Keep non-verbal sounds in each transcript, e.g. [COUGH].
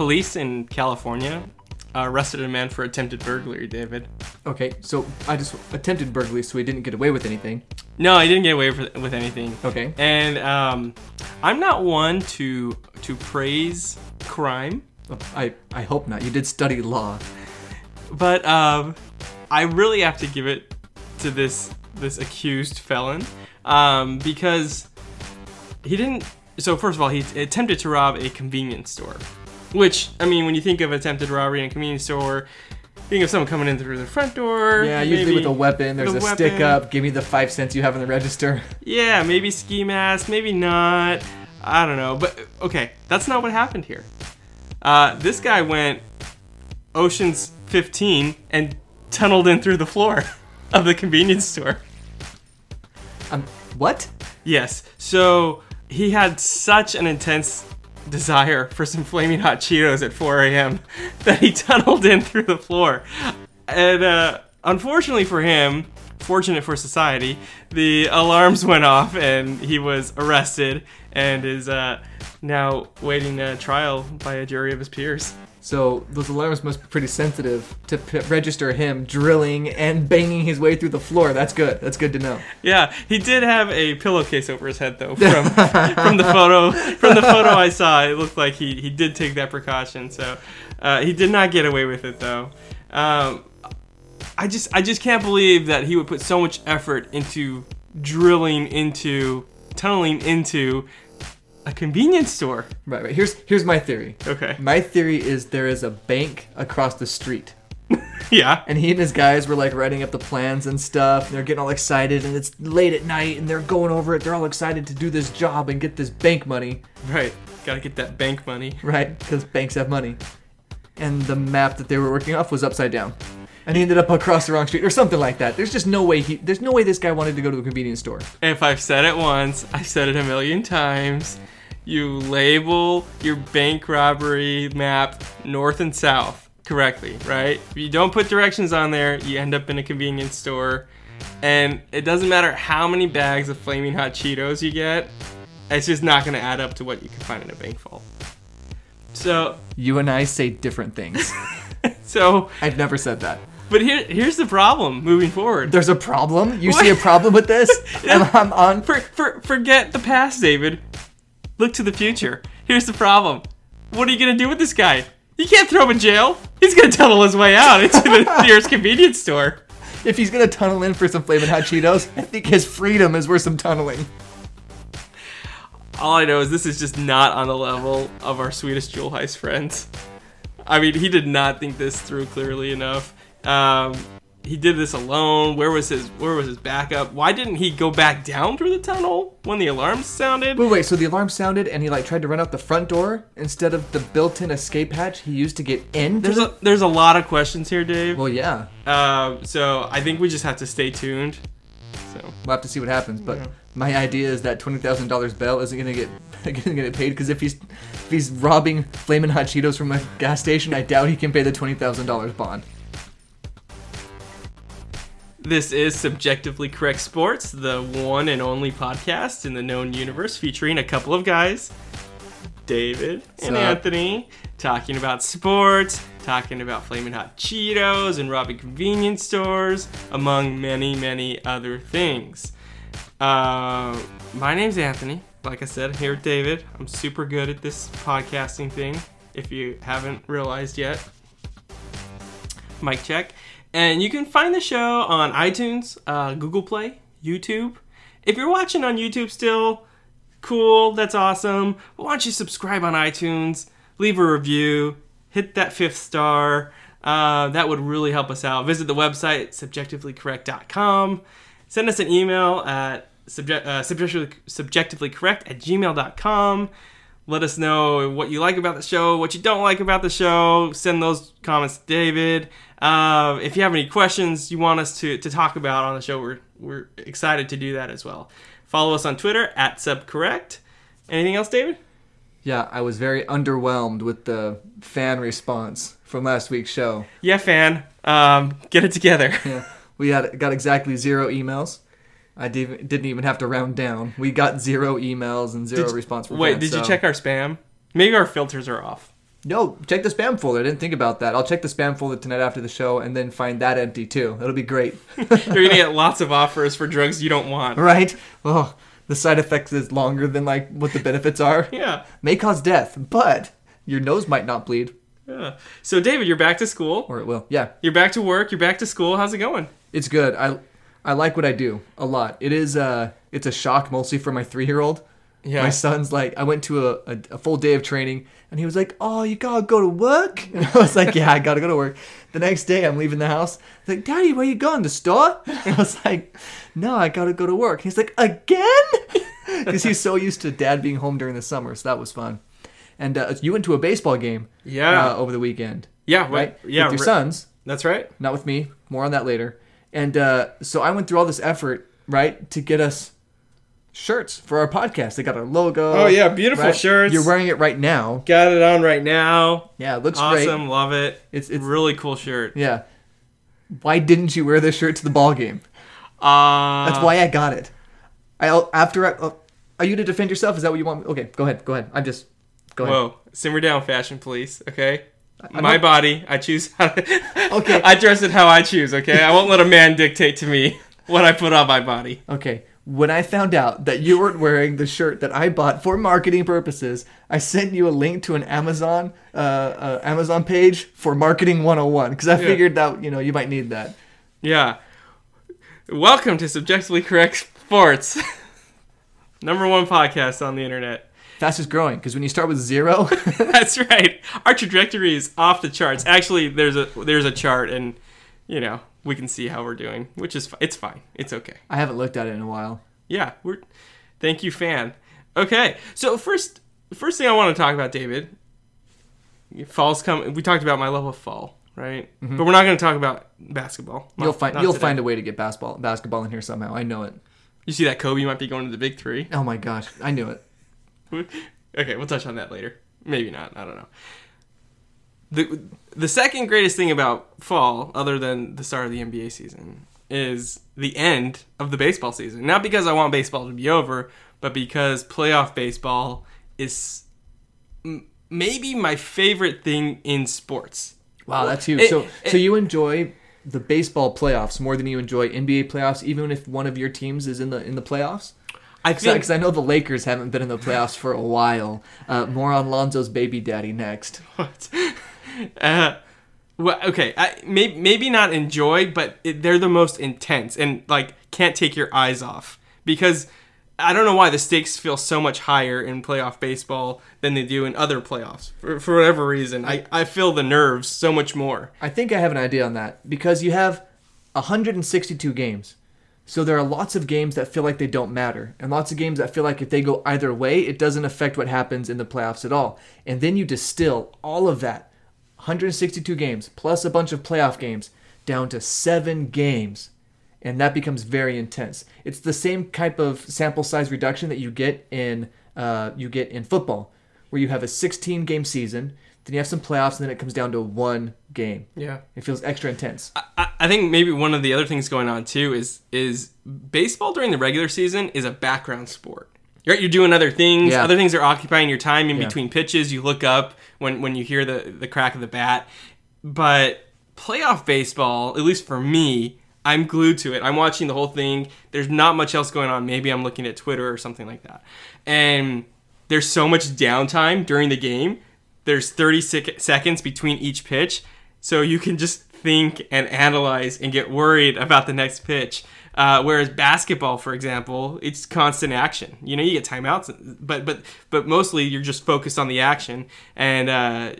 police in California arrested a man for attempted burglary, David. Okay, so I just attempted burglary, so he didn't get away with anything. No, he didn't get away with with anything. Okay. And um, I'm not one to to praise crime, I I hope not. You did study law. but um, I really have to give it to this this accused felon um, because he didn't. So first of all, he attempted to rob a convenience store, which I mean, when you think of attempted robbery in a convenience store, think of someone coming in through the front door. Yeah, usually with a weapon. There's a, a stick weapon. up. Give me the five cents you have in the register. [LAUGHS] Yeah, maybe ski mask, maybe not. I don't know. But okay, that's not what happened here. Uh, this guy went Ocean's 15 and tunneled in through the floor [LAUGHS] of the convenience store. Um, what? Yes. So he had such an intense desire for some flaming hot Cheetos at 4 a.m. that he tunneled in through the floor. And uh, unfortunately for him, fortunate for society, the alarms went off and he was arrested and is uh, now waiting a trial by a jury of his peers. So those alarms must be pretty sensitive to p- register him drilling and banging his way through the floor. That's good. That's good to know. Yeah, he did have a pillowcase over his head though. From [LAUGHS] from the photo from the photo I saw, it looked like he, he did take that precaution. So uh, he did not get away with it though. Um, I just I just can't believe that he would put so much effort into drilling into tunneling into a convenience store. Right, right. Here's here's my theory. Okay. My theory is there is a bank across the street. [LAUGHS] Yeah. And he and his guys were like writing up the plans and stuff. And they're getting all excited, and it's late at night, and they're going over it. They're all excited to do this job and get this bank money, Right. Got to get that bank money. right? Because banks have money. And the map that they were working off was upside down, and he ended up across the wrong street or something like that. There's just no way he. There's no way this guy wanted to go to a convenience store. If I've said it once, I've said it a million times. You label your bank robbery map north and south correctly, right? If you don't put directions on there, you end up in a convenience store. And it doesn't matter how many bags of flaming hot Cheetos you get, it's just not going to add up to what you can find in a bank vault. So, You and I say different things. [LAUGHS] so, I've never said that. But here, here's the problem moving forward. There's a problem. You [LAUGHS] see a problem with this? I'm, I'm on. For, for, forget the past, David. Look to the future. Here's the problem. What are you gonna do with this guy? You can't throw him in jail. He's gonna tunnel his way out into the [LAUGHS] nearest convenience store. If he's gonna tunnel in for some flaming hot Cheetos, I think his freedom is worth some tunneling. All I know is this is just not on the level of our Swedish jewel heist friends. I mean, he did not think this through clearly enough. Um, he did this alone. Where was his Where was his backup? Why didn't he go back down through the tunnel when the alarms sounded? Wait, wait. So the alarm sounded, and he like tried to run out the front door instead of the built-in escape hatch he used to get in. There's a there's a lot of questions here, Dave. well, yeah. Uh, so I think we just have to stay tuned. So We'll have to see what happens. But my idea is that twenty thousand dollars bail isn't gonna get [LAUGHS] gonna get paid because if he's if he's robbing flaming hot Cheetos from a gas station, I doubt he can pay the twenty thousand dollars bond. This is Subjectively Correct Sports, the one and only podcast in the known universe featuring a couple of guys, David and Sup? Anthony, talking about sports, talking about flaming hot Cheetos and robbing convenience stores, among many, many other things. Uh, my name's Anthony. Like I said, here with David. I'm super good at this podcasting thing. If you haven't realized yet, mic check. And you can find the show on iTunes, uh, Google Play, YouTube. If you're watching on YouTube still, cool, that's awesome. But why don't you subscribe on iTunes, leave a review, hit that fifth star. Uh, that would really help us out. Visit the website, subjectivelycorrect.com. Send us an email at subject, uh, subjectively, subjectivelycorrect at gmail.com. Let us know what you like about the show, what you don't like about the show. Send those comments to David. Uh, if you have any questions you want us to, to talk about on the show, we're, we're excited to do that as well. Follow us on Twitter at subcorrect. Anything else, David? Yeah, I was very underwhelmed with the fan response from last week's show. Yeah, fan. Um, get it together. Yeah, we had got exactly zero emails. I didn't didn't even have to round down. We got zero emails and zero Did- response from Wait, fans, did you check our spam? Maybe our filters are off. No, check the spam folder. I didn't think about that. I'll check the spam folder tonight after the show and then find that empty too. It'll be great. [LAUGHS] You're gonna get lots of offers for drugs you don't want. right? Oh, the side effects is longer than like what the benefits are. [LAUGHS] Yeah. May cause death, but your nose might not bleed, Yeah. So David, you're back to school. or it will. Yeah, You're back to work. You're back to school. How's it going? it's good. I I like what I do a lot. It is uh it's a shock mostly for my three year old. Yeah. My son's like, I went to a, a, a full day of training, and he was like, "Oh, you gotta go to work." [LAUGHS] And I was like, "Yeah, I gotta go to work." The next day, I'm leaving the house. He's like, "Daddy, where you going? The store?" [LAUGHS] And I was like, "No, I gotta go to work." He's like, "Again?" [LAUGHS] Because he's so used to dad being home during the summer, so that was fun. And uh, you went to a baseball game, Yeah. uh, over the weekend, yeah. right? Yeah. with your sons, That's right. not with me. More on that later. And uh, so I went through all this effort, right, to get us shirts for our podcast. They got our logo. Oh, yeah, beautiful right? shirts. You're wearing it right now. Got it on right now. Yeah, it looks Awesome. great. Love it. It's it's really cool shirt. yeah. Why didn't you wear this shirt to the ball game? Uh, That's why I got it. I after I, oh, are you to defend yourself? Is that what you want? Okay, go ahead. Go ahead. I'm just go ahead. Whoa, simmer down, fashion police. Okay, I'm my not- body. I choose how. To, [LAUGHS] Okay. I dress it how I choose. Okay, I won't let a man dictate to me [LAUGHS] what I put on my body. Okay. When I found out that you weren't wearing the shirt that I bought for marketing purposes, I sent you a link to an Amazon uh, uh, Amazon page for marketing 101 because I Yeah. figured that you know you might need that. Yeah. Welcome to Subjectively Correct Sports, [LAUGHS] number one podcast on the internet. Fastest growing because when you start with zero, [LAUGHS] That's right. Our trajectory is off the charts. Actually, there's a there's a chart, and you know we can see how we're doing, which is it's fine. It's okay. I haven't looked at it in a while. Yeah, we're. Thank you, fan. Okay, so first, first thing I want to talk about, David. Fall's come. We talked about my love of fall, right? But we're not going to talk about basketball. Mm-hmm. You'll find you'll today. find a way to get basketball basketball in here somehow. I know it. You see that Kobe might be going to the Big Three. Oh my gosh, I knew it. Okay, we'll touch on that later. Maybe not. I don't know. The the second greatest thing about fall, other than the start of the NBA season, is the end of the baseball season. Not because I want baseball to be over, but because playoff baseball is m- maybe my favorite thing in sports. Wow, that's huge. It- so it- so you enjoy the baseball playoffs more than you enjoy NBA playoffs, even if one of your teams is in the in the playoffs. I Because I know the Lakers haven't been in the playoffs for a while. Uh, more on Lonzo's baby daddy next. [LAUGHS] What? uh, well, okay, I, maybe maybe not enjoy, but it, they're the most intense and like can't take your eyes off because I don't know why the stakes feel so much higher in playoff baseball than they do in other playoffs for, for whatever reason. I, I feel the nerves so much more. I think I have an idea on that because you have 162 games. So there are lots of games that feel like they don't matter, and lots of games that feel like if they go either way, it doesn't affect what happens in the playoffs at all. And then you distill all of that 162 games plus a bunch of playoff games down to seven games, and that becomes very intense. It's the same type of sample size reduction that you get in uh, you get in football, where you have a 16 game season, then you have some playoffs, and then it comes down to one game. Yeah. It feels extra intense. I, I think maybe one of the other things going on too is is baseball during the regular season is a background sport. You're, you're doing other things. Yeah. Other things are occupying your time in Yeah. between pitches. You look up when when you hear the the crack of the bat. But playoff baseball, at least for me, I'm glued to it. I'm watching the whole thing. There's not much else going on. Maybe I'm looking at Twitter or something like that. And there's so much downtime during the game. There's 30 sec- seconds between each pitch. So you can just think and analyze and get worried about the next pitch. Uh, whereas basketball, for example, it's constant action. You know, you get timeouts, but but but mostly you're just focused on the action, and uh,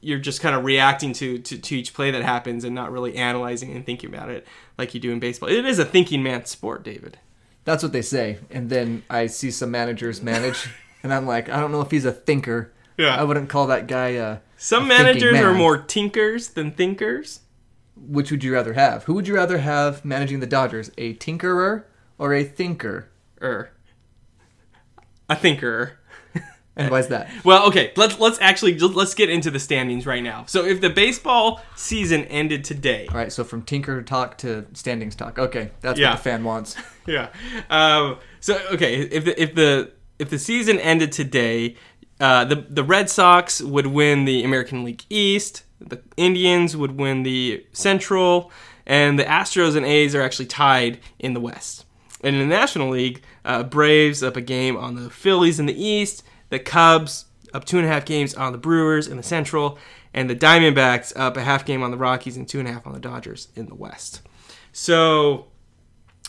you're just kind of reacting to, to to each play that happens, and not really analyzing and thinking about it like you do in baseball. It is a thinking man's sport, David. That's what they say. And then I see some managers manage, [LAUGHS] and I'm like, I don't know if he's a thinker. Yeah. I wouldn't call that guy. Uh, Some a managers are more tinkers than thinkers. Which would you rather have? Who would you rather have managing the Dodgers? A tinkerer or a thinker? Er, a thinker. [LAUGHS] And why's that? Well, okay, let's let's actually let's get into the standings right now. So if the baseball season ended today, All right, so from tinker talk to standings talk. Okay, that's Yeah. what the fan wants. [LAUGHS] yeah. Um, so okay, if the if the if the season ended today, uh, the the Red Sox would win the American League East. The Indians would win the Central, and the Astros and A's are actually tied in the West. And in the National League, uh, Braves up a game on the Phillies in the East. The Cubs up two and a half games on the Brewers in the Central, and the Diamondbacks up a half game on the Rockies and two and a half on the Dodgers in the West. So,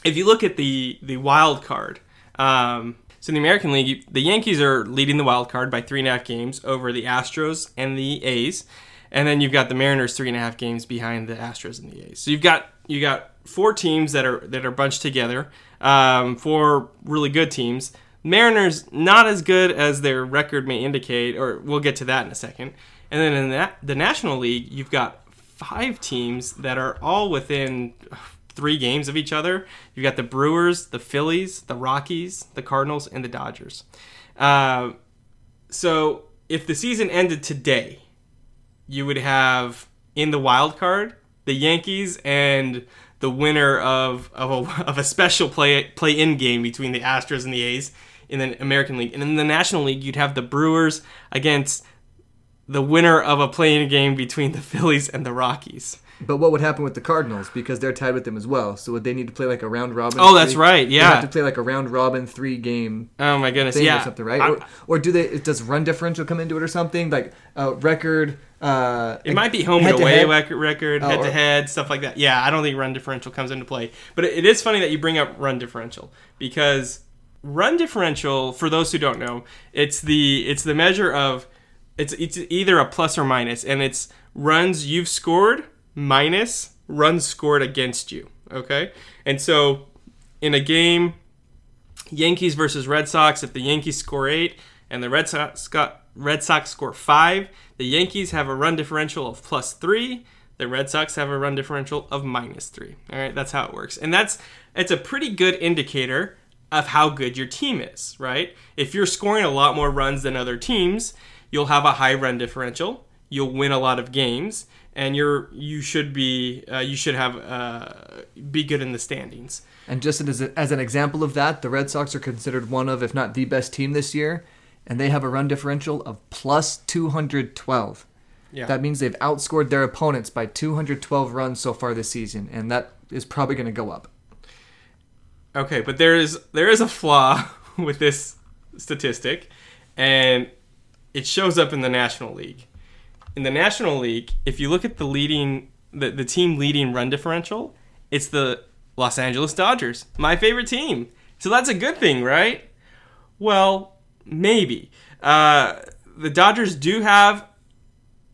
if you look at the the wild card, um, so in the American League, the Yankees are leading the wild card by three and a half games over the Astros and the A's, and then you've got the Mariners three and a half games behind the Astros and the A's. So you've got you got four teams that are that are bunched together, um, four really good teams. Mariners not as good as their record may indicate, or we'll get to that in a second. And then in that, the National League, you've got five teams that are all within three games of each other. You've got the Brewers, the Phillies, the Rockies, the Cardinals, and the Dodgers. Uh, so if the season ended today, you would have in the wild card the Yankees and the winner of of a, [LAUGHS] of a special play play in game between the Astros and the A's in the American League. And in the National League, you'd have the Brewers against the winner of a play in game between the [LAUGHS] Phillies and the Rockies. But what would happen with the Cardinals because they're tied with them as well? So would they need to play like a round robin? Oh, that's right. They Yeah. have to play like a round robin three game Oh my goodness. yeah. or something, right? Or, or do they? Does run differential come into it or something like uh, record? Uh, It might be home and away head-to-head? record, record head to head, stuff like that. Yeah, I don't think run differential comes into play. But it, it is funny that you bring up run differential because run differential, for those who don't know, it's the it's the measure of it's it's either a plus or minus, and it's runs you've scored minus runs scored against you. Okay, and so in a game, Yankees versus Red Sox, if the Yankees score eight and the Red Sox got Red Sox score five, the Yankees have a run differential of plus three. The Red Sox have a run differential of minus three. All right, that's how it works, and that's it's a pretty good indicator of how good your team is, right? If you're scoring a lot more runs than other teams, you'll have a high run differential. You'll win a lot of games, and you're you should be uh, you should have uh, be good in the standings. And just as, a, as an example of that, the Red Sox are considered one of, if not the best team this year, and they have a run differential of plus 212. Yeah. That means they've outscored their opponents by 212 runs so far this season, and that is probably going to go up. Okay, but there is there is a flaw [LAUGHS] with this statistic, and it shows up in the National League. In the National League, if you look at the leading the, the team leading run differential, it's the Los Angeles Dodgers, my favorite team. So that's a good thing, right? Well, maybe. Uh, the Dodgers do have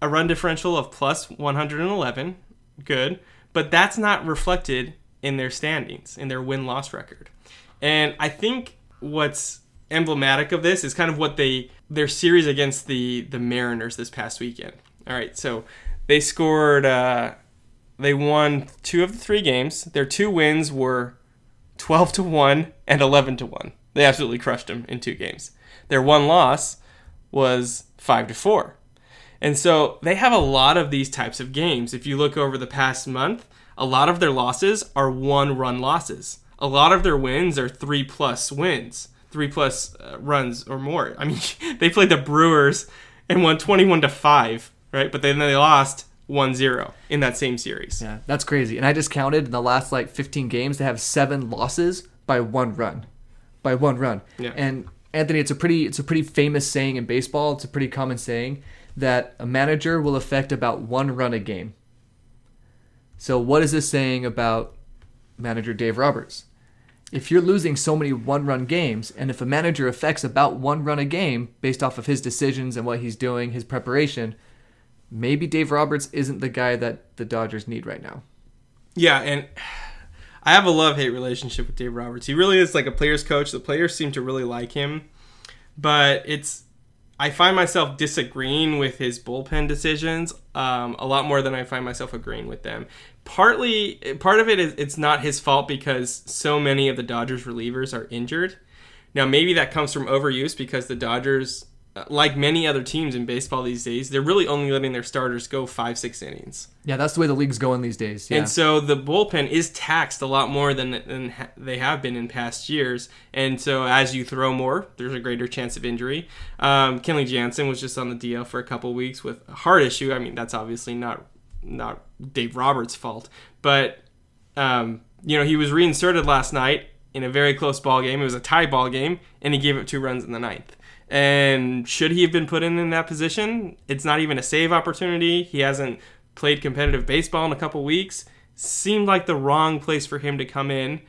a run differential of plus 111. Good. But that's not reflected in their standings, in their win loss record. And I think what's emblematic of this is kind of what they their series against the the Mariners this past weekend. All right, so they scored uh, they won two of the three games. Their two wins were 12 to 1 and 11 to 1. They absolutely crushed them in two games. Their one loss was 5 to 4. And so they have a lot of these types of games. If you look over the past month, a lot of their losses are one run losses. A lot of their wins are three plus wins, three plus uh, runs or more. I mean, [LAUGHS] they played the Brewers and won 21 to 5, right? But then they lost 1-0 in that same series. Yeah, that's crazy. And I just counted in the last like 15 games, they have seven losses by one run, by one run. Yeah. And Anthony, it's a pretty it's a pretty famous saying in baseball. It's a pretty common saying that a manager will affect about one run a game. So what is this saying about manager Dave Roberts? If you're losing so many one-run games, and if a manager affects about one run a game based off of his decisions and what he's doing, his preparation, maybe Dave Roberts isn't the guy that the Dodgers need right now. Yeah, and I have a love hate relationship with Dave Roberts. He really is like a player's coach. The players seem to really like him, but it's I find myself disagreeing with his bullpen decisions um, a lot more than I find myself agreeing with them. Partly, part of it is it's not his fault because so many of the Dodgers relievers are injured. Now, maybe that comes from overuse because the Dodgers like many other teams in baseball these days, they're really only letting their starters go five, six innings. Yeah, that's the way the league's going these days. Yeah. And so the bullpen is taxed a lot more than, than they have been in past years. And so as you throw more, there's a greater chance of injury. Um, Kenley Jansen was just on the DL for a couple weeks with a heart issue. I mean, that's obviously not not Dave Roberts' fault, but um, you know he was reinserted last night in a very close ball game. It was a tie ball game, and he gave up two runs in the ninth. And should he have been put in in that position? It's not even a save opportunity. He hasn't played competitive baseball in a couple weeks. Seemed like the wrong place for him to come in,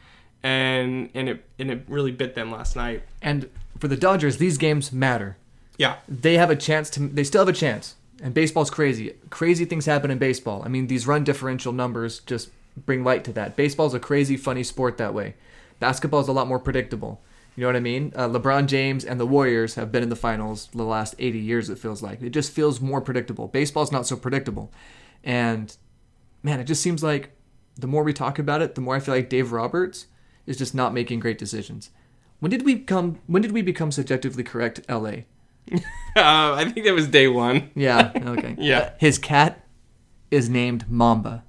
and and it and it really bit them last night. and for the Dodgers, these games matter. Yeah, They have a chance to. They still have a chance. And baseball's crazy. Crazy things happen in baseball. I mean, these run differential numbers just bring light to that. Baseball's a crazy, funny sport that way. Basketball's a lot more predictable. You know what I mean? Uh, LeBron James and the Warriors have been in the finals the last 80 years, it feels like. It just feels more predictable. Baseball's not so predictable. And man, it just seems like the more we talk about it, the more I feel like Dave Roberts is just not making great decisions. When did we come when did we become subjectively correct LA? [LAUGHS] uh, I think that was day one. Yeah, okay. [LAUGHS] Yeah. Uh, His cat is named Mamba.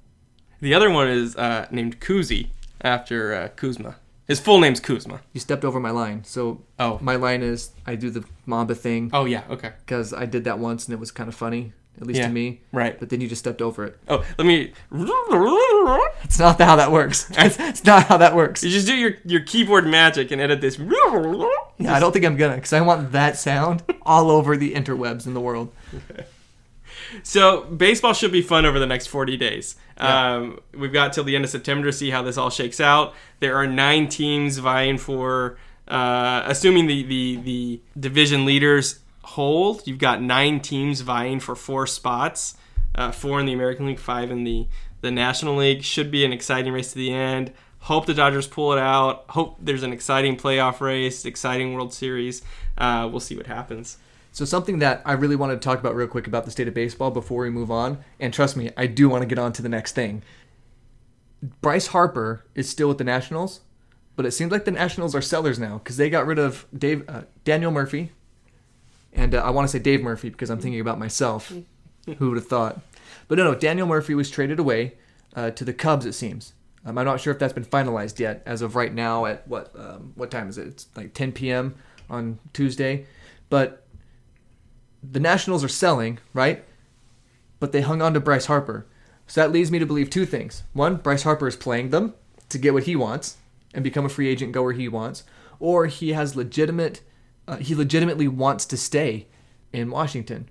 The other one is uh, named Kuzi after uh, Kuzma. His full name's Kuzma. You stepped over my line. So Oh. my line is I do the Mamba thing Oh yeah. Okay. because I did that once and it was kind of funny, at least Yeah. to me. Right. But then you just stepped over it. Oh, let me. It's not how that works. [LAUGHS] It's, it's not how that works. You just do your, your keyboard magic and edit this. Yeah, I don't think I'm gonna because I want that sound all over the interwebs in the world. [LAUGHS] So baseball should be fun over the next 40 days. Yeah. Um, we've got till the end of September to see how this all shakes out. There are nine teams vying for, uh, assuming the, the the division leaders hold. You've got nine teams vying for four spots, uh, four in the American League, five in the the National League. Should be an exciting race to the end. Hope the Dodgers pull it out. Hope there's an exciting playoff race, exciting World Series. Uh, we'll see what happens. So something that I really wanted to talk about real quick about the state of baseball before we move on, and trust me, I do want to get on to the next thing. Bryce Harper is still with the Nationals, but it seems like the Nationals are sellers now because they got rid of Dave uh, Daniel Murphy, and uh, I want to say Dave Murphy because I'm thinking about myself. [LAUGHS] Who would have thought? But no, no, Daniel Murphy was traded away uh, to the Cubs. It seems. Um, I'm not sure if that's been finalized yet. As of right now, at what um, what time is it? It's like 10 p.m. on Tuesday, but the Nationals are selling, right? But they hung on to Bryce Harper. So that leads me to believe two things. One, Bryce Harper is playing them to get what he wants and become a free agent, go where he wants, or he has legitimate uh, he legitimately wants to stay in Washington.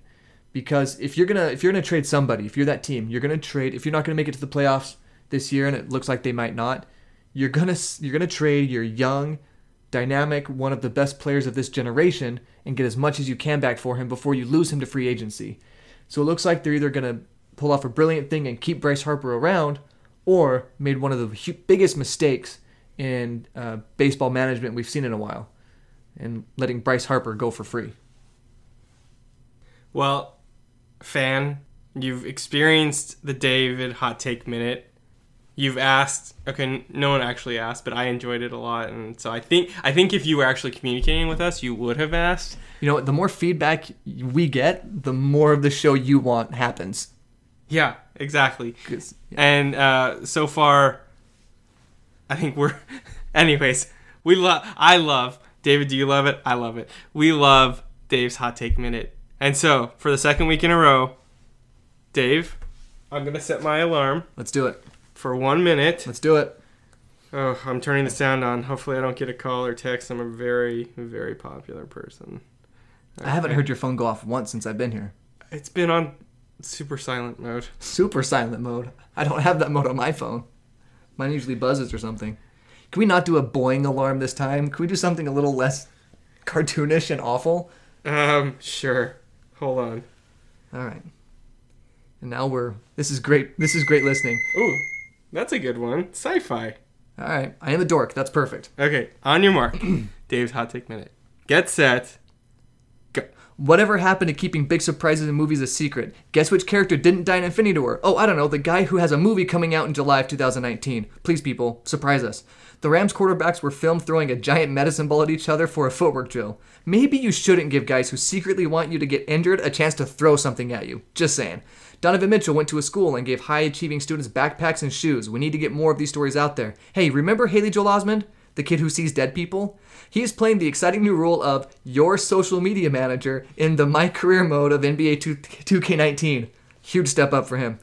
Because if you're gonna if you're gonna trade somebody, if you're that team, you're gonna trade. If you're not gonna make it to the playoffs this year, and it looks like they might not, you're gonna you're gonna trade your young, dynamic, one of the best players of this generation, and get as much as you can back for him before you lose him to free agency. So it looks like they're either gonna pull off a brilliant thing and keep Bryce Harper around, or made one of the biggest mistakes in uh, baseball management we've seen in a while, and letting Bryce Harper go for free. Well, fan, you've experienced the David hot take minute. You've asked. Okay, no one actually asked, but I enjoyed it a lot, and so I think I think if you were actually communicating with us, you would have asked. You know, the more feedback we get, the more of the show you want happens. Yeah, exactly. 'Cause- And uh, so far, I think we're. [LAUGHS] Anyways, we love. I love David. Do you love it? I love it. We love Dave's hot take minute. And so for the second week in a row, Dave, I'm gonna set my alarm Let's do it. For one minute. Let's do it. Oh, I'm turning the sound on. Hopefully, I don't get a call or text. I'm a very, very popular person. I haven't heard your phone go off once since I've been here. It's been on super silent mode. Super silent mode. I don't have that mode on my phone. Mine usually buzzes or something. Can we not do a boing alarm this time? Can we do something a little less cartoonish and awful? Um, sure. Hold on. All right. And now we're. This is great. This is great listening. Ooh, that's a good one. Sci-fi. All right. I am a dork. That's perfect. Okay, on your mark. [CLEARS THROAT] Dave's hot take minute. Get set. Go. Whatever happened to keeping big surprises in movies a secret? Guess which character didn't die in Infinity War? Oh, I don't know, the guy who has a movie coming out in July of 2019. Please, people, surprise us. The Rams quarterbacks were filmed throwing a giant medicine ball at each other for a footwork drill. Maybe you shouldn't give guys who secretly want you to get injured a chance to throw something at you. Just saying. Donovan Mitchell went to a school and gave high achieving students backpacks and shoes. We need to get more of these stories out there. Hey, remember Haley Joel Osment? The kid who sees dead people? He is playing the exciting new role of your social media manager in the My Career mode of NBA 2, 2K19. Huge step up for him.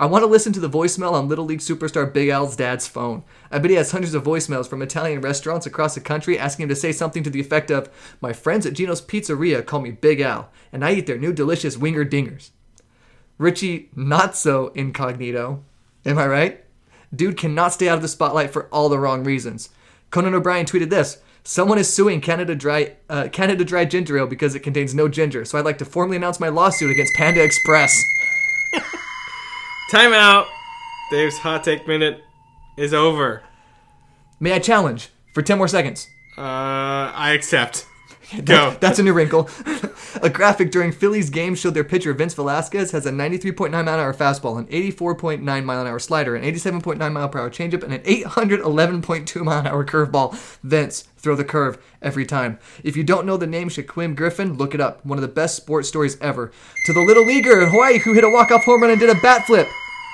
I want to listen to the voicemail on Little League superstar Big Al's dad's phone. I bet he has hundreds of voicemails from Italian restaurants across the country asking him to say something to the effect of, My friends at Gino's Pizzeria call me Big Al, and I eat their new delicious winger dingers. Richie, not so incognito. Am I right? Dude cannot stay out of the spotlight for all the wrong reasons. Conan O'Brien tweeted this Someone is suing Canada Dry, uh, Canada Dry Ginger Ale because it contains no ginger, so I'd like to formally announce my lawsuit against Panda Express. [LAUGHS] Time out. Dave's hot take minute is over. May I challenge for 10 more seconds? Uh, I accept. [LAUGHS] Go. That's a new wrinkle. [LAUGHS] a graphic during Phillies game showed their pitcher Vince Velasquez has a 93.9 mile an hour fastball, an 84.9 mile an hour slider, an 87.9 mile per hour changeup, and an 811.2 mile an hour curveball. Vince, throw the curve every time. If you don't know the name Shaquem Griffin, look it up. One of the best sports stories ever. To the little leaguer in Hawaii who hit a walk-off home run and did a bat flip,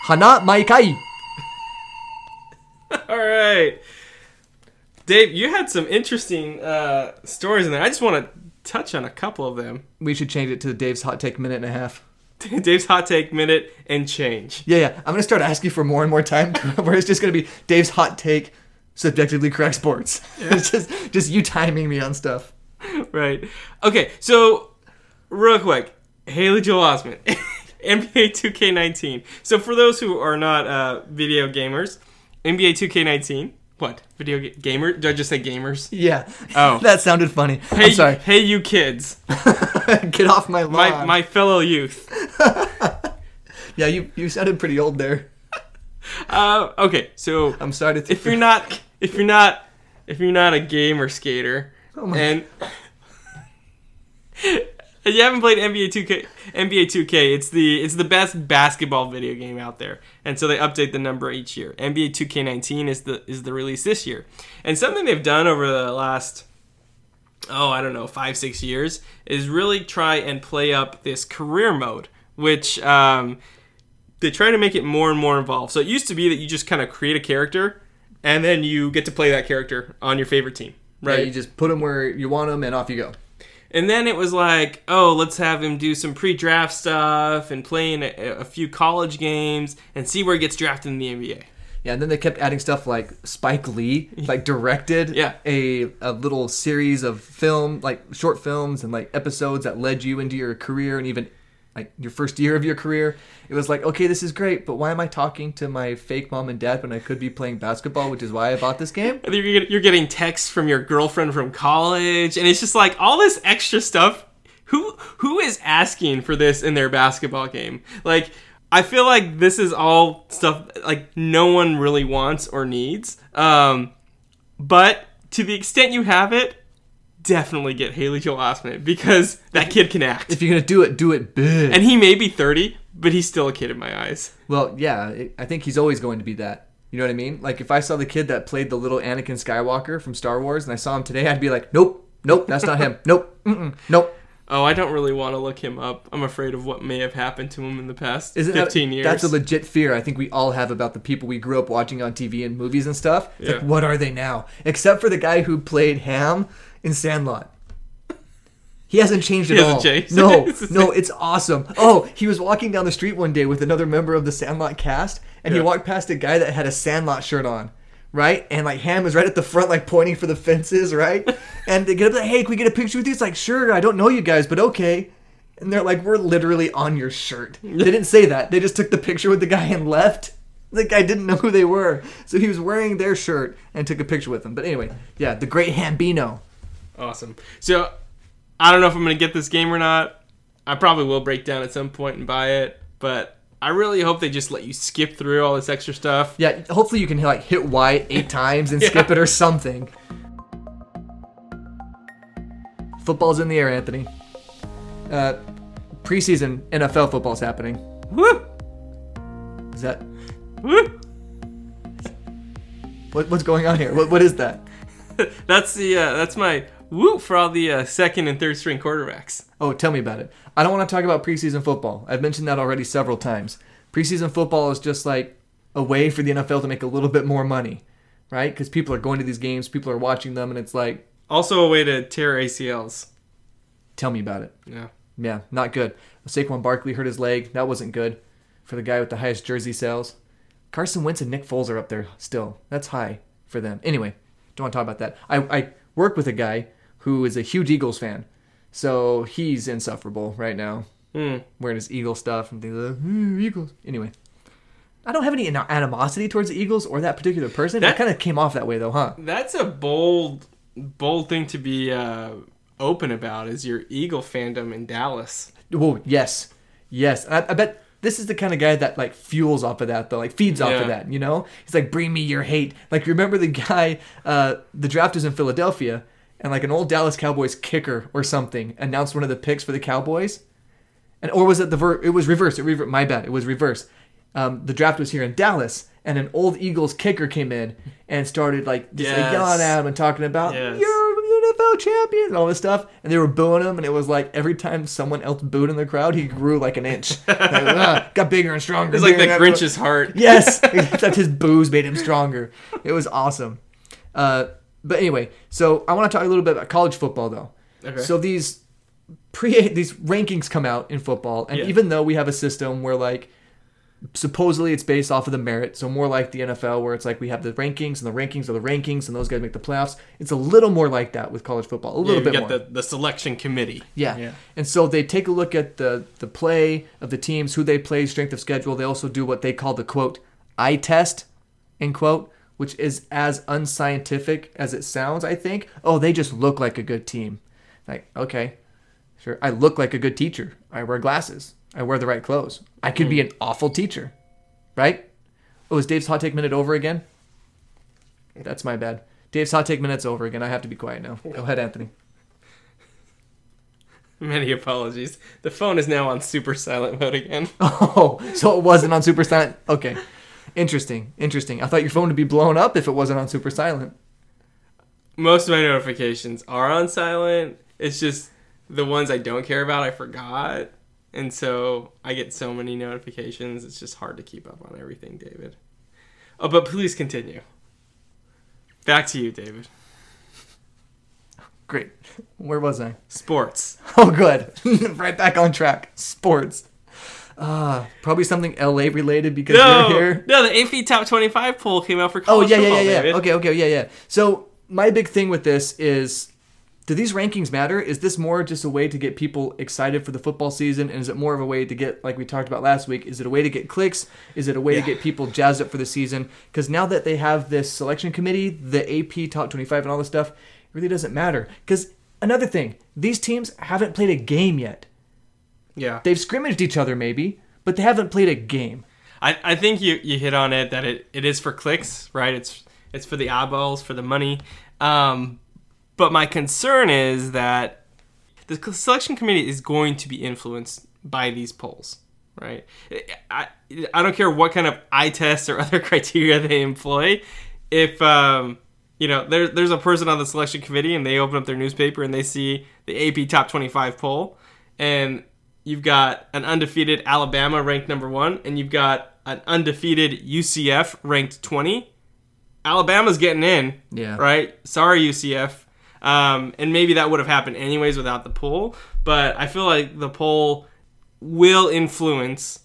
Hana Maikai. [LAUGHS] All right. Dave, you had some interesting uh, stories in there. I just want to touch on a couple of them. We should change it to Dave's hot take minute and a half. [LAUGHS] Dave's hot take minute and change. Yeah, yeah. I'm gonna start asking for more and more time, [LAUGHS] where it's just gonna be Dave's hot take, subjectively correct sports. [LAUGHS] it's just just you timing me on stuff. Right. Okay. So, real quick, Haley Joel Osment, NBA 2K19. So, for those who are not uh, video gamers, NBA 2K19. What video ga- gamer? Did I just say gamers? Yeah. Oh. [LAUGHS] that sounded funny. Hey, I'm sorry. hey, you kids, [LAUGHS] Get off my lawn. my my fellow youth. [LAUGHS] yeah, you you sounded pretty old there. Uh, okay, so I'm sorry to. if you're not if you're not if you're not a gamer skater Oh my- and and [LAUGHS] you haven't played NBA 2K NBA 2K it's the it's the best basketball video game out there. And so they update the number each year. NBA 2K19 is the is the release this year. And something they've done over the last oh I don't know five six years is really try and play up this career mode which um, they try to make it more and more involved. So it used to be that you just kind of create a character and then you get to play that character on your favorite team right, right? you just put them where you want them, and off you go. And then it was like, oh, let's have him do some pre-draft stuff and play in a, a few college games and see where he gets drafted in the NBA. Yeah, and then they kept adding stuff like Spike Lee, [LAUGHS] like directed Yeah. a a little series of film, like short films and like episodes that led you into your career and even like your first year of your career. It was like, okay, this is great, but why am I talking to my fake mom and dad when I could be playing basketball, which is why I bought this game? [LAUGHS] You're getting texts from your girlfriend from college, and it's just like all this extra stuff. Who who is asking for this in their basketball game? Like, I feel like this is all stuff like no one really wants or needs. Um, but to the extent you have it, definitely get Haley Joel Osment because that kid can act. If you're gonna do it, do it big. And he may be 30, but he's still a kid in my eyes. Well, yeah, I think he's always going to be that. You know what I mean? Like if I saw the kid that played the little Anakin Skywalker from Star Wars and I saw him today, I'd be like, nope, nope, that's not him. [LAUGHS] Nope, mm-mm, nope. Oh, I don't really want to look him up. I'm afraid of what may have happened to him in the past Isn't that- 15 years. That's a legit fear I think we all have about the people we grew up watching on TV and movies and stuff. It's like, what are they now? Except for the guy who played Ham in Sandlot. He hasn't changed at hasn't all. changed. No, [LAUGHS] no, it's awesome. Oh, he was walking down the street one day with another member of the Sandlot cast, and he walked past a guy that had a Sandlot shirt on, right? And like Ham is right at the front, like pointing for the fences, right? [LAUGHS] and they get up like, "Hey, can we get a picture with you?" It's like, "Sure, I don't know you guys, but okay." And they're like, "We're literally on your shirt." They didn't say that. They just took the picture with the guy and left. The guy didn't know who they were, so he was wearing their shirt and took a picture with them. But anyway, yeah, the great Hambino. Awesome. So, I don't know if I'm going to get this game or not. I probably will break down at some point and buy it, but I really hope they just let you skip through all this extra stuff. Yeah, hopefully you can like hit Y eight times and [LAUGHS] skip it or something. Football's in the air, Anthony. Uh, preseason NFL football's happening. Woo! Is that Woo! what, what's going on here? What, what is that? [LAUGHS] that's the uh, that's my woo for all the uh, second and third string quarterbacks. Oh, tell me about it. I don't want to talk about preseason football. I've mentioned that already several times. Preseason football is just like a way for the NFL to make a little bit more money, right? Because people are going to these games, people are watching them, and it's like, Also a way to tear ACLs. tell me about it. Yeah. Yeah, not good. Saquon Barkley hurt his leg. That wasn't good for the guy with the highest jersey sales. Carson Wentz and Nick Foles are up there still. That's high for them. Anyway, don't want to talk about that. I, I work with a guy who is a huge Eagles fan. So he's insufferable right now, Hmm. wearing his Eagle stuff and things like, "Hmm, Eagles. Anyway, I don't have any animosity towards the Eagles or that particular person. That- kind of came off that way though, huh? That's a bold bold thing to be uh, open about is your Eagle fandom in Dallas. Well, yes, yes. I, I bet this is the kind of guy that like fuels off of that though, like feeds off Yeah. of that. You know, he's like, bring me your hate. Like remember the guy, uh, the draft was in Philadelphia, and like an old Dallas Cowboys kicker or something announced one of the picks for the Cowboys, and or was it the ver- it was reverse? It rever- my bad. It was reverse. Um, the draft was here in Dallas, and an old Eagles kicker came in and started like just like yelling at him and talking about Yes. you're an NFL champion and all this stuff, and they were booing him, and it was like every time someone else booed in the crowd, he grew like an inch, [LAUGHS] Like, ah, got bigger and stronger. It's like the Grinch's heart. Yes, [LAUGHS] except his booze made him stronger. It was awesome. Uh, but anyway, so I want to talk a little bit about college football, though. Okay. So these pre [LAUGHS] these rankings come out in football, and Yeah. even though we have a system where like supposedly it's based off of the merit, so more like the NFL where it's like we have the rankings and the rankings are the rankings and those guys make the playoffs. It's a little more like that with college football, a Yeah, little you bit get more. the, the selection committee. Yeah. Yeah. And so they take a look at the the play of the teams, who they play, strength of schedule. They also do what they call the quote eye test, end quote, which is as unscientific as it sounds, I think. Oh, they just look like a good team. Like, okay. Sure. I look like a good teacher. I wear glasses. I wear the right clothes. I could be hmm. an awful teacher. Right? Oh, is Dave's hot take minute over again? That's my bad. Dave's hot take minute's over again. I have to be quiet now. Go ahead, Anthony. [LAUGHS] Many apologies. The phone is now on super silent mode again. [LAUGHS] Oh, so it wasn't on super silent. Okay. Interesting. Interesting. I thought your phone would be blown up if it wasn't on super silent. Most of my notifications are on silent. It's just the ones I don't care about, I forgot. And so I get so many notifications, it's just hard to keep up on everything, David. Oh, but please continue. Back to you, David. Great. Where was I? Sports. [LAUGHS] Oh, good. [LAUGHS] right back on track. Sports. Uh, probably something LA related because No, you're here. no, the AP Top 25 poll came out for Oh, college yeah, yeah, football, yeah, yeah. David. Okay, okay, yeah, yeah. So, my big thing with this is do these rankings matter? Is this more just a way to get people excited for the football season? And is it more of a way to get, like we talked about last week, is it a way to get clicks? Is it a way Yeah. to get people jazzed up for the season? Because now that they have this selection committee, the AP top 25 and all this stuff, it really doesn't matter. Because another thing, these teams haven't played a game yet. Yeah. They've scrimmaged each other maybe, but they haven't played a game. I, I think you, you hit on it that it, it is for clicks, right? It's it's for the eyeballs, for the money. Um, but my concern is that the selection committee is going to be influenced by these polls, right? I, I don't care what kind of eye tests or [LAUGHS] other criteria they employ. If um, you know, there, there's a person on the selection committee and they open up their newspaper and they see the AP Top 25 poll, and you've got an undefeated Alabama ranked number one, and you've got an undefeated UCF ranked 20. Alabama's getting in, Yeah. right? Sorry, UCF. Um, and maybe that would have happened anyways without the poll, but I feel like the poll will influence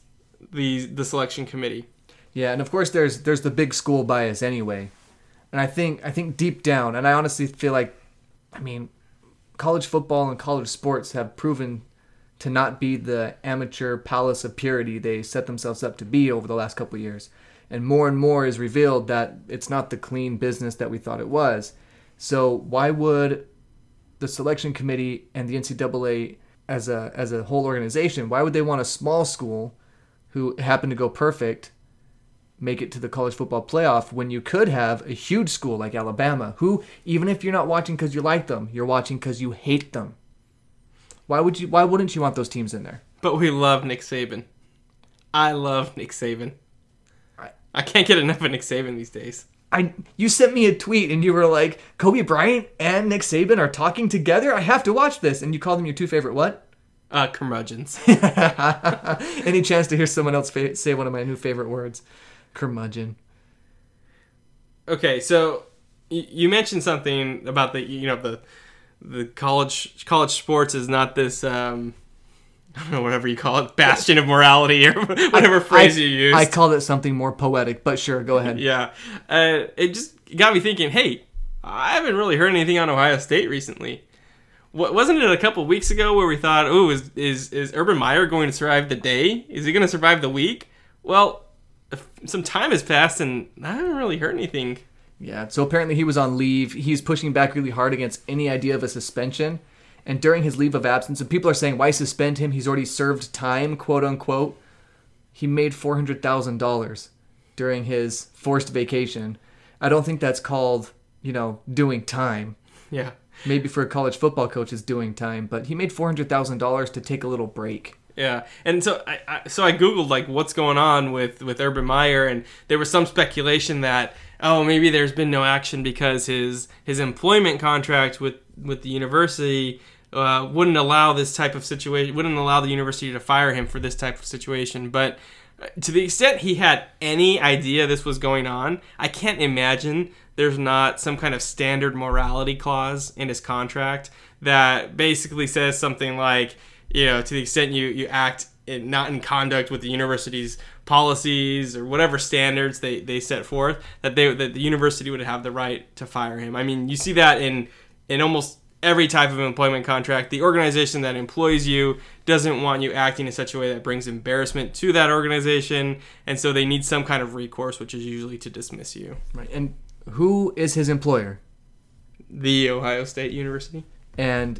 the the selection committee. Yeah, and of course there's there's the big school bias anyway. And I think I think deep down, and I honestly feel like I mean, college football and college sports have proven to not be the amateur palace of purity they set themselves up to be over the last couple of years. And more and more is revealed that it's not the clean business that we thought it was. So why would the selection committee and the NCAA as a as a whole organization, why would they want a small school who happen to go perfect make it to the college football playoff when you could have a huge school like Alabama, who even if you're not watching because you like them, you're watching because you hate them. Why would you? Why wouldn't you want those teams in there? But we love Nick Saban. I love Nick Saban. I- I can't get enough of Nick Saban these days. I you sent me a tweet and you were like, Kobe Bryant and Nick Saban are talking together. I have to watch this. And you called them your two favorite what? Uh, curmudgeons. [LAUGHS] Any chance to hear someone else fa- say one of my new favorite words? Curmudgeon. Okay, so y- you mentioned something about the you know the the college college sports is not this um [LAUGHS] I don't know whatever you call it bastion of morality or [LAUGHS] whatever phrase I, you use. I called it something more poetic, but sure, go ahead. yeah, uh, it just got me thinking. Hey, I haven't really heard anything on Ohio State recently. What wasn't it a couple weeks ago where we thought, oh, is is is Urban Meyer going to survive the day? Is he going to survive the week? Well, some time has passed and I haven't really heard anything. Yeah, so apparently he was on leave. He's pushing back really hard against any idea of a suspension. And during his leave of absence, and people are saying, why suspend him? He's already served time, quote unquote. He made $400,000 during his forced vacation. I don't think that's called, you know, doing time. Yeah. Maybe for a college football coach, is doing time, but he made $400,000 to take a little break. Yeah, and so I, I so I googled like what's going on with with Urban Meyer, and there was some speculation that oh maybe there's been no action because his his employment contract with with the university uh, wouldn't allow this type of situation wouldn't allow the university to fire him for this type of situation, but. uh, To the extent he had any idea this was going on, I can't imagine there's not some kind of standard morality clause in his contract that basically says something like, you know, to the extent you you act in, not in conduct with the university's policies or whatever standards they, they set forth, that they that the university would have the right to fire him. I mean, you see that in in almost every type of employment contract. The organization that employs you doesn't want you acting in such a way that brings embarrassment to that organization, and so they need some kind of recourse, which is usually to dismiss you. Right. And who is his employer? The Ohio State University. And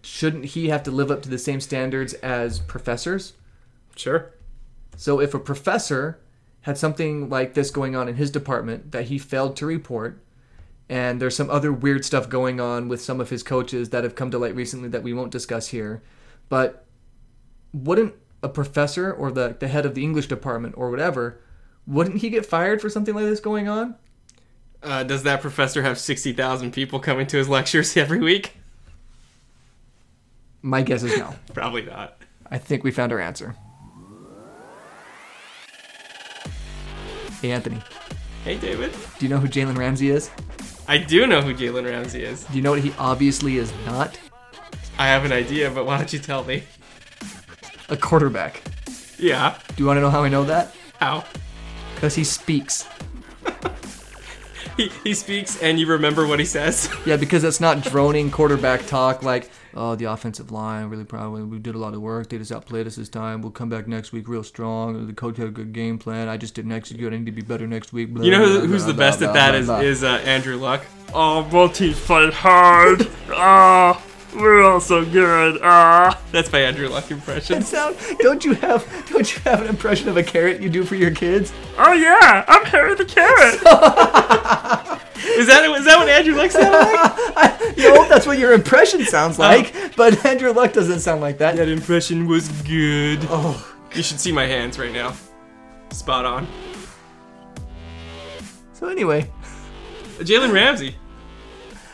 shouldn't he have to live up to the same standards as professors? Sure. So if a professor had something like this going on in his department that he failed to report, and there's some other weird stuff going on with some of his coaches that have come to light recently that we won't discuss here, but wouldn't a professor or the, the head of the English department or whatever, wouldn't he get fired for something like this going on? Uh, does that professor have 60,000 people coming to his lectures [LAUGHS] every week? My guess is no. [LAUGHS] Probably not. I think we found our answer. Hey, Anthony, Hey, David. do you know who Jalen Ramsey is? I do know who Jalen Ramsey is. Do you know what he obviously is not? I have an idea, but why don't you tell me? A quarterback. Yeah. Do you want to know how I know that? How? Because he speaks. [LAUGHS] He, he speaks and you remember what he says. Yeah, because it's not droning quarterback talk like, oh, the offensive line, really proud. of. We did a lot of work. They just outplayed us this time. We'll come back next week real strong. The coach had a good game plan. I just didn't execute. I need to be better next week. Blah, You know who, blah, who's blah, the best at that is, is uh, Andrew Luck. Oh, both teams played hard. [LAUGHS] Ah, we're all so good. Ah. That's my Andrew Luck impression. Sound, don't you have don't you have an impression of a carrot you do for your kids? Oh yeah, I'm Harry the Carrot. [LAUGHS] Is that, is that what Andrew Luck sounded like? [LAUGHS] No, that's what your impression sounds like. But Andrew Luck doesn't sound like that. That impression was good. Oh, You should see my hands right now. Spot on. so anyway, Jalen Ramsey.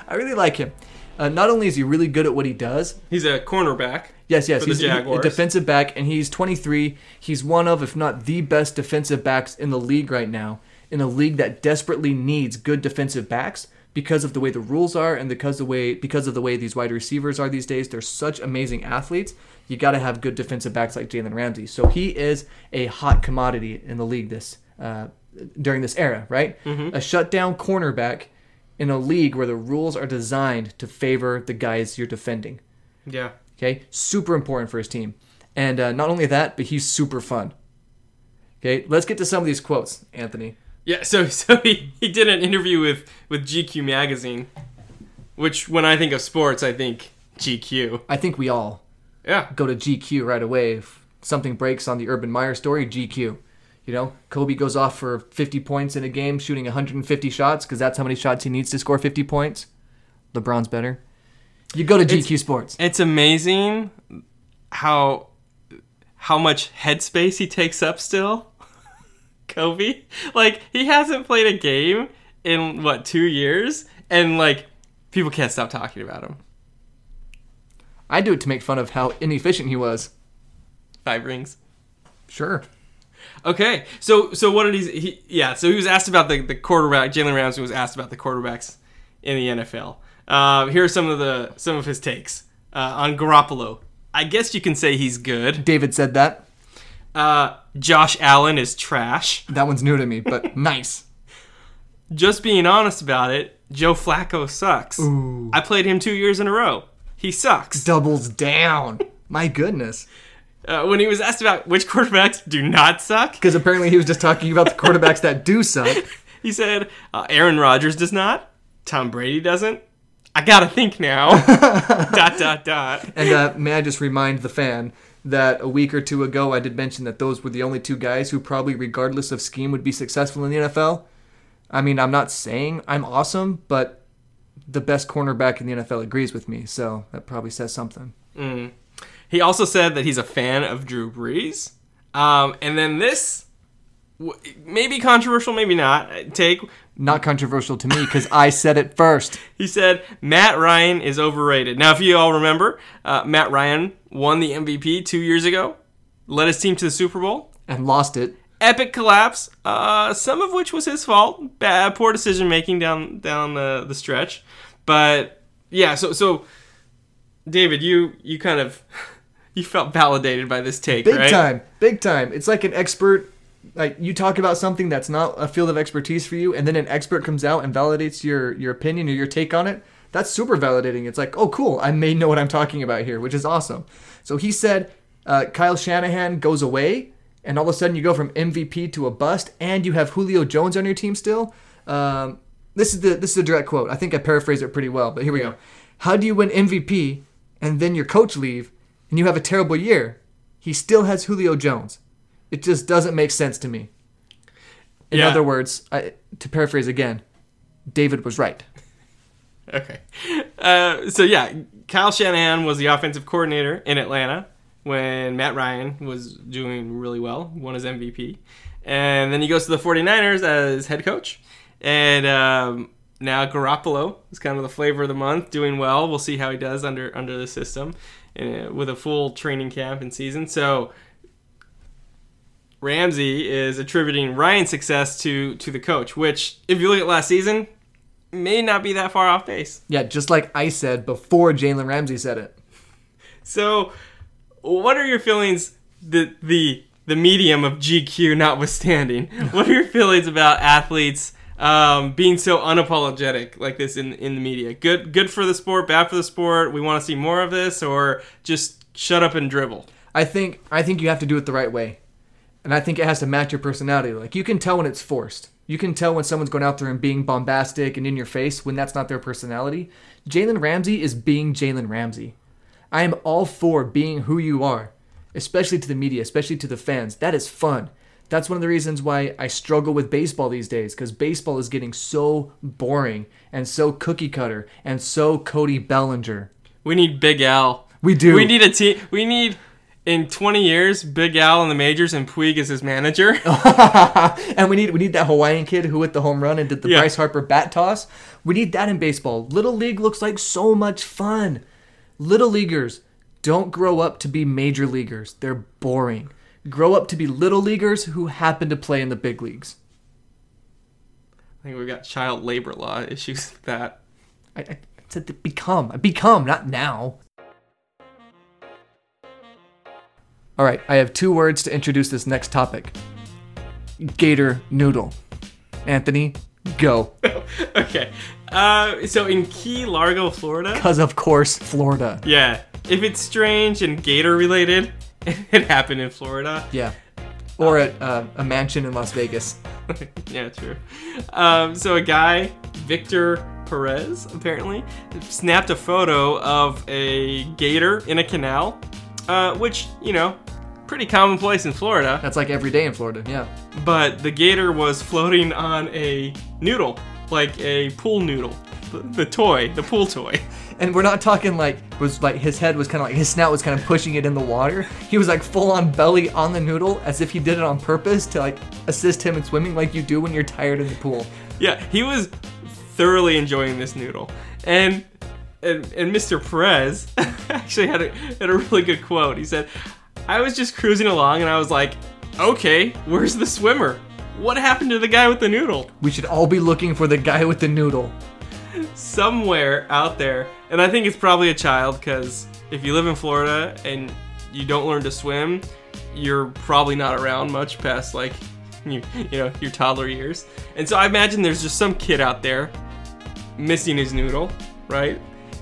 I really like him. Uh, not only is he really good at what he does, He's a cornerback. Yes, yes. he's a, defensive back, and he's 23. He's one of, if not the best defensive backs in the league right now, in a league that desperately needs good defensive backs because of the way the rules are and because the way because of the way these wide receivers are these days. They're such amazing athletes. You got to have good defensive backs like Jalen Ramsey. So he is a hot commodity in the league this uh, during this era, right? A shutdown cornerback in a league where the rules are designed to favor the guys you're defending. Yeah. Okay, super important for his team. And uh, not only that, but he's super fun. Okay, let's get to some of these quotes, Anthony. Yeah, so [LAUGHS] so he, he did an interview with, with GQ magazine, which when I think of sports, I think GQ. I think we all Yeah, go to GQ right away. If something breaks on the Urban Meyer story, GQ. You know, Kobe goes off for 50 points in a game, shooting 150 shots because that's how many shots he needs to score 50 points. LeBron's better. You go to GQ Sports. It's amazing how how much headspace he takes up still. Kobe, like he hasn't played a game in what two years, and like people can't stop talking about him. I do it to make fun of how inefficient he was. Five rings. Sure. Okay, so so what did he? he yeah, so he was asked about the the quarterback. Jalen Ramsey was asked about the quarterbacks in the NFL. Uh, here are some of the some of his takes uh, on Garoppolo. I guess you can say he's good. David said that. Uh, Josh Allen is trash. That one's new to me, but [LAUGHS] nice. Just being honest about it, Joe Flacco sucks. Ooh. I played him two years in a row. He sucks. Doubles down. My goodness. Uh, when he was asked about which quarterbacks do not suck, Because apparently he was just talking about the quarterbacks that do suck. [LAUGHS] he said uh, Aaron Rodgers does not, Tom Brady doesn't. I gotta think now. [LAUGHS] dot dot dot. And uh, may I just remind the fan that a week or two ago I did mention that those were the only two guys who probably, regardless of scheme, would be successful in the NFL. I mean, I'm not saying I'm awesome, but the best cornerback in the NFL agrees with me, so that probably says something. Mm. He also said that he's a fan of Drew Brees. Um, and then this, maybe controversial, maybe not. uh, Take Not controversial to me because I said it first. [LAUGHS] He said Matt Ryan is overrated. Now, if you all remember, uh, Matt Ryan won the MVP two years ago, led his team to the Super Bowl. And lost it. Epic collapse, uh, some of which was his fault. Bad, poor decision making down down the, the stretch. But yeah, so so David, you you kind of [LAUGHS] you felt validated by this take, Big right? time. Big time. It's like an expert like you talk about something that's not a field of expertise for you and then an expert comes out and validates your your opinion or your take on it. That's super validating. It's like, "Oh, cool. I may know what I'm talking about here," which is awesome. So he said uh, Kyle Shanahan goes away and all of a sudden you go from MVP to a bust and you have Julio Jones on your team still. Um, this is the this is a direct quote. I think I paraphrased it pretty well, but here we go. How do you win MVP and then your coach leave and you have a terrible year? He still has Julio Jones. It just doesn't make sense to me. In Yeah. other words, I, to paraphrase again, David was right. Okay. Uh, so yeah, Kyle Shanahan was the offensive coordinator in Atlanta when Matt Ryan was doing really well, won his MVP. And then he goes to the 49ers as head coach. And um, now Garoppolo is kind of the flavor of the month, doing well. We'll see how he does under under the system uh, with a full training camp and season. So Ramsey is attributing Ryan's success to to the coach, which if you look at last season, may not be that far off base. Yeah, just like I said before Jalen Ramsey said it. So, what are your feelings? The the the medium of GQ notwithstanding, [LAUGHS] what are your feelings about athletes um, being so unapologetic like this in in the media? Good good for the sport, bad for the sport. We want to see more of this, or just shut up and dribble. I think I think you have to do it the right way. And I think it has to match your personality. Like you can tell when it's forced. You can tell when someone's going out there and being bombastic and in your face when that's not their personality. Jalen Ramsey is being Jalen Ramsey. I am all for being who you are, especially to the media, especially to the fans. That is fun. That's one of the reasons why I struggle with baseball these days because baseball is getting so boring and so cookie cutter and so Cody Bellinger. We need Big Al. We do. We need a team. We need in 20 years Big Al in the majors and Puig as his manager. [LAUGHS] [LAUGHS] and we need we need that Hawaiian kid who hit the home run and did the Yeah. Bryce Harper bat toss. We need that in baseball. Little league looks like so much fun. Little leaguers don't grow up to be major leaguers. They're boring. Grow up to be little leaguers who happen to play in the big leagues. I think we've got child labor law issues with that. I, I said to become. Become, not now. All right, I have two words to introduce this next topic. Gator noodle. Anthony, go. [LAUGHS] okay. Uh, so in Key Largo, Florida. Because of course, Florida. Yeah. If it's strange and gator related, [LAUGHS] it happened in Florida. Yeah. Or at uh, a mansion in Las Vegas. [LAUGHS] yeah, true. Um, so a guy, Victor Perez, apparently, snapped a photo of a gator in a canal, uh, which, you know, pretty commonplace in Florida. That's like every day in Florida. Yeah. But the gator was floating on a noodle, like a pool noodle. The, the toy, the pool toy. [LAUGHS] And we're not talking like was like his head was kind of like his snout was kind of pushing it in the water. [LAUGHS] He was like full on belly on the noodle as if he did it on purpose to like assist him in swimming like you do when you're tired in the pool. Yeah, he was thoroughly enjoying this noodle. And and, and Mr. Perez [LAUGHS] actually had a had a really good quote. He said, "I was just cruising along and I was like, okay, where's the swimmer? What happened to the guy with the noodle? We should all be looking for the guy with the noodle. Somewhere out there." And I think it's probably a child because if you live in Florida and you don't learn to swim, you're probably not around much past like [LAUGHS] you, you know your toddler years. And so I imagine there's just some kid out there missing his noodle, right?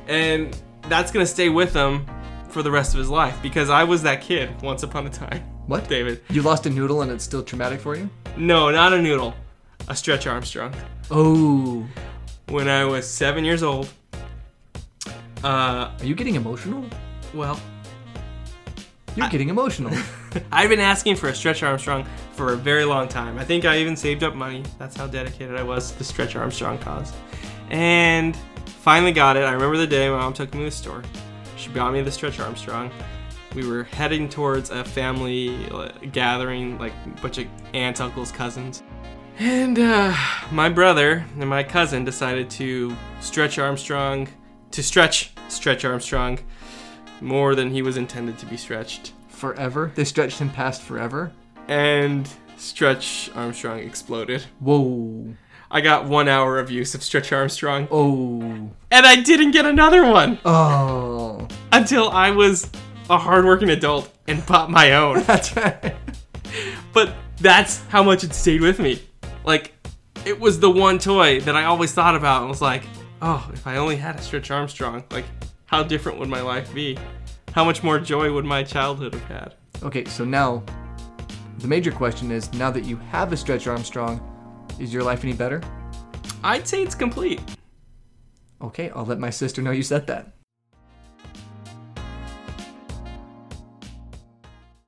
And that's gonna stay with him for the rest of his life because I was that kid once upon a time. What? David? You lost a noodle and it's still traumatic for you? No, not a noodle. A Stretch Armstrong. Oh. When I was seven years old. Uh, Are you getting emotional? well, You're getting emotional. [LAUGHS] I've been asking for a Stretch Armstrong for a very long time. I think I even saved up money. That's how dedicated I was to the Stretch Armstrong cause. And finally got it. I remember the day my mom took me to the store. She bought me the Stretch Armstrong. We were heading towards a family gathering, like a bunch of aunts, uncles, cousins. And uh, my brother and my cousin decided to stretch Armstrong, to stretch Stretch Armstrong more than he was intended to be stretched forever? They stretched him past forever? and Stretch Armstrong exploded. Whoa. I got one hour of use of Stretch Armstrong, Oh. and I didn't get another one Oh. until I was a hardworking adult and bought my own. [LAUGHS] That's right. but that's how much it stayed with me. Like, it was the one toy that I always thought about and was like, oh, if I only had a Stretch Armstrong, like, how different would my life be? How much more joy would my childhood have had? Okay, so now the major question is now that you have a Stretch Armstrong, is your life any better? I'd say it's complete. Okay, I'll let my sister know you said that.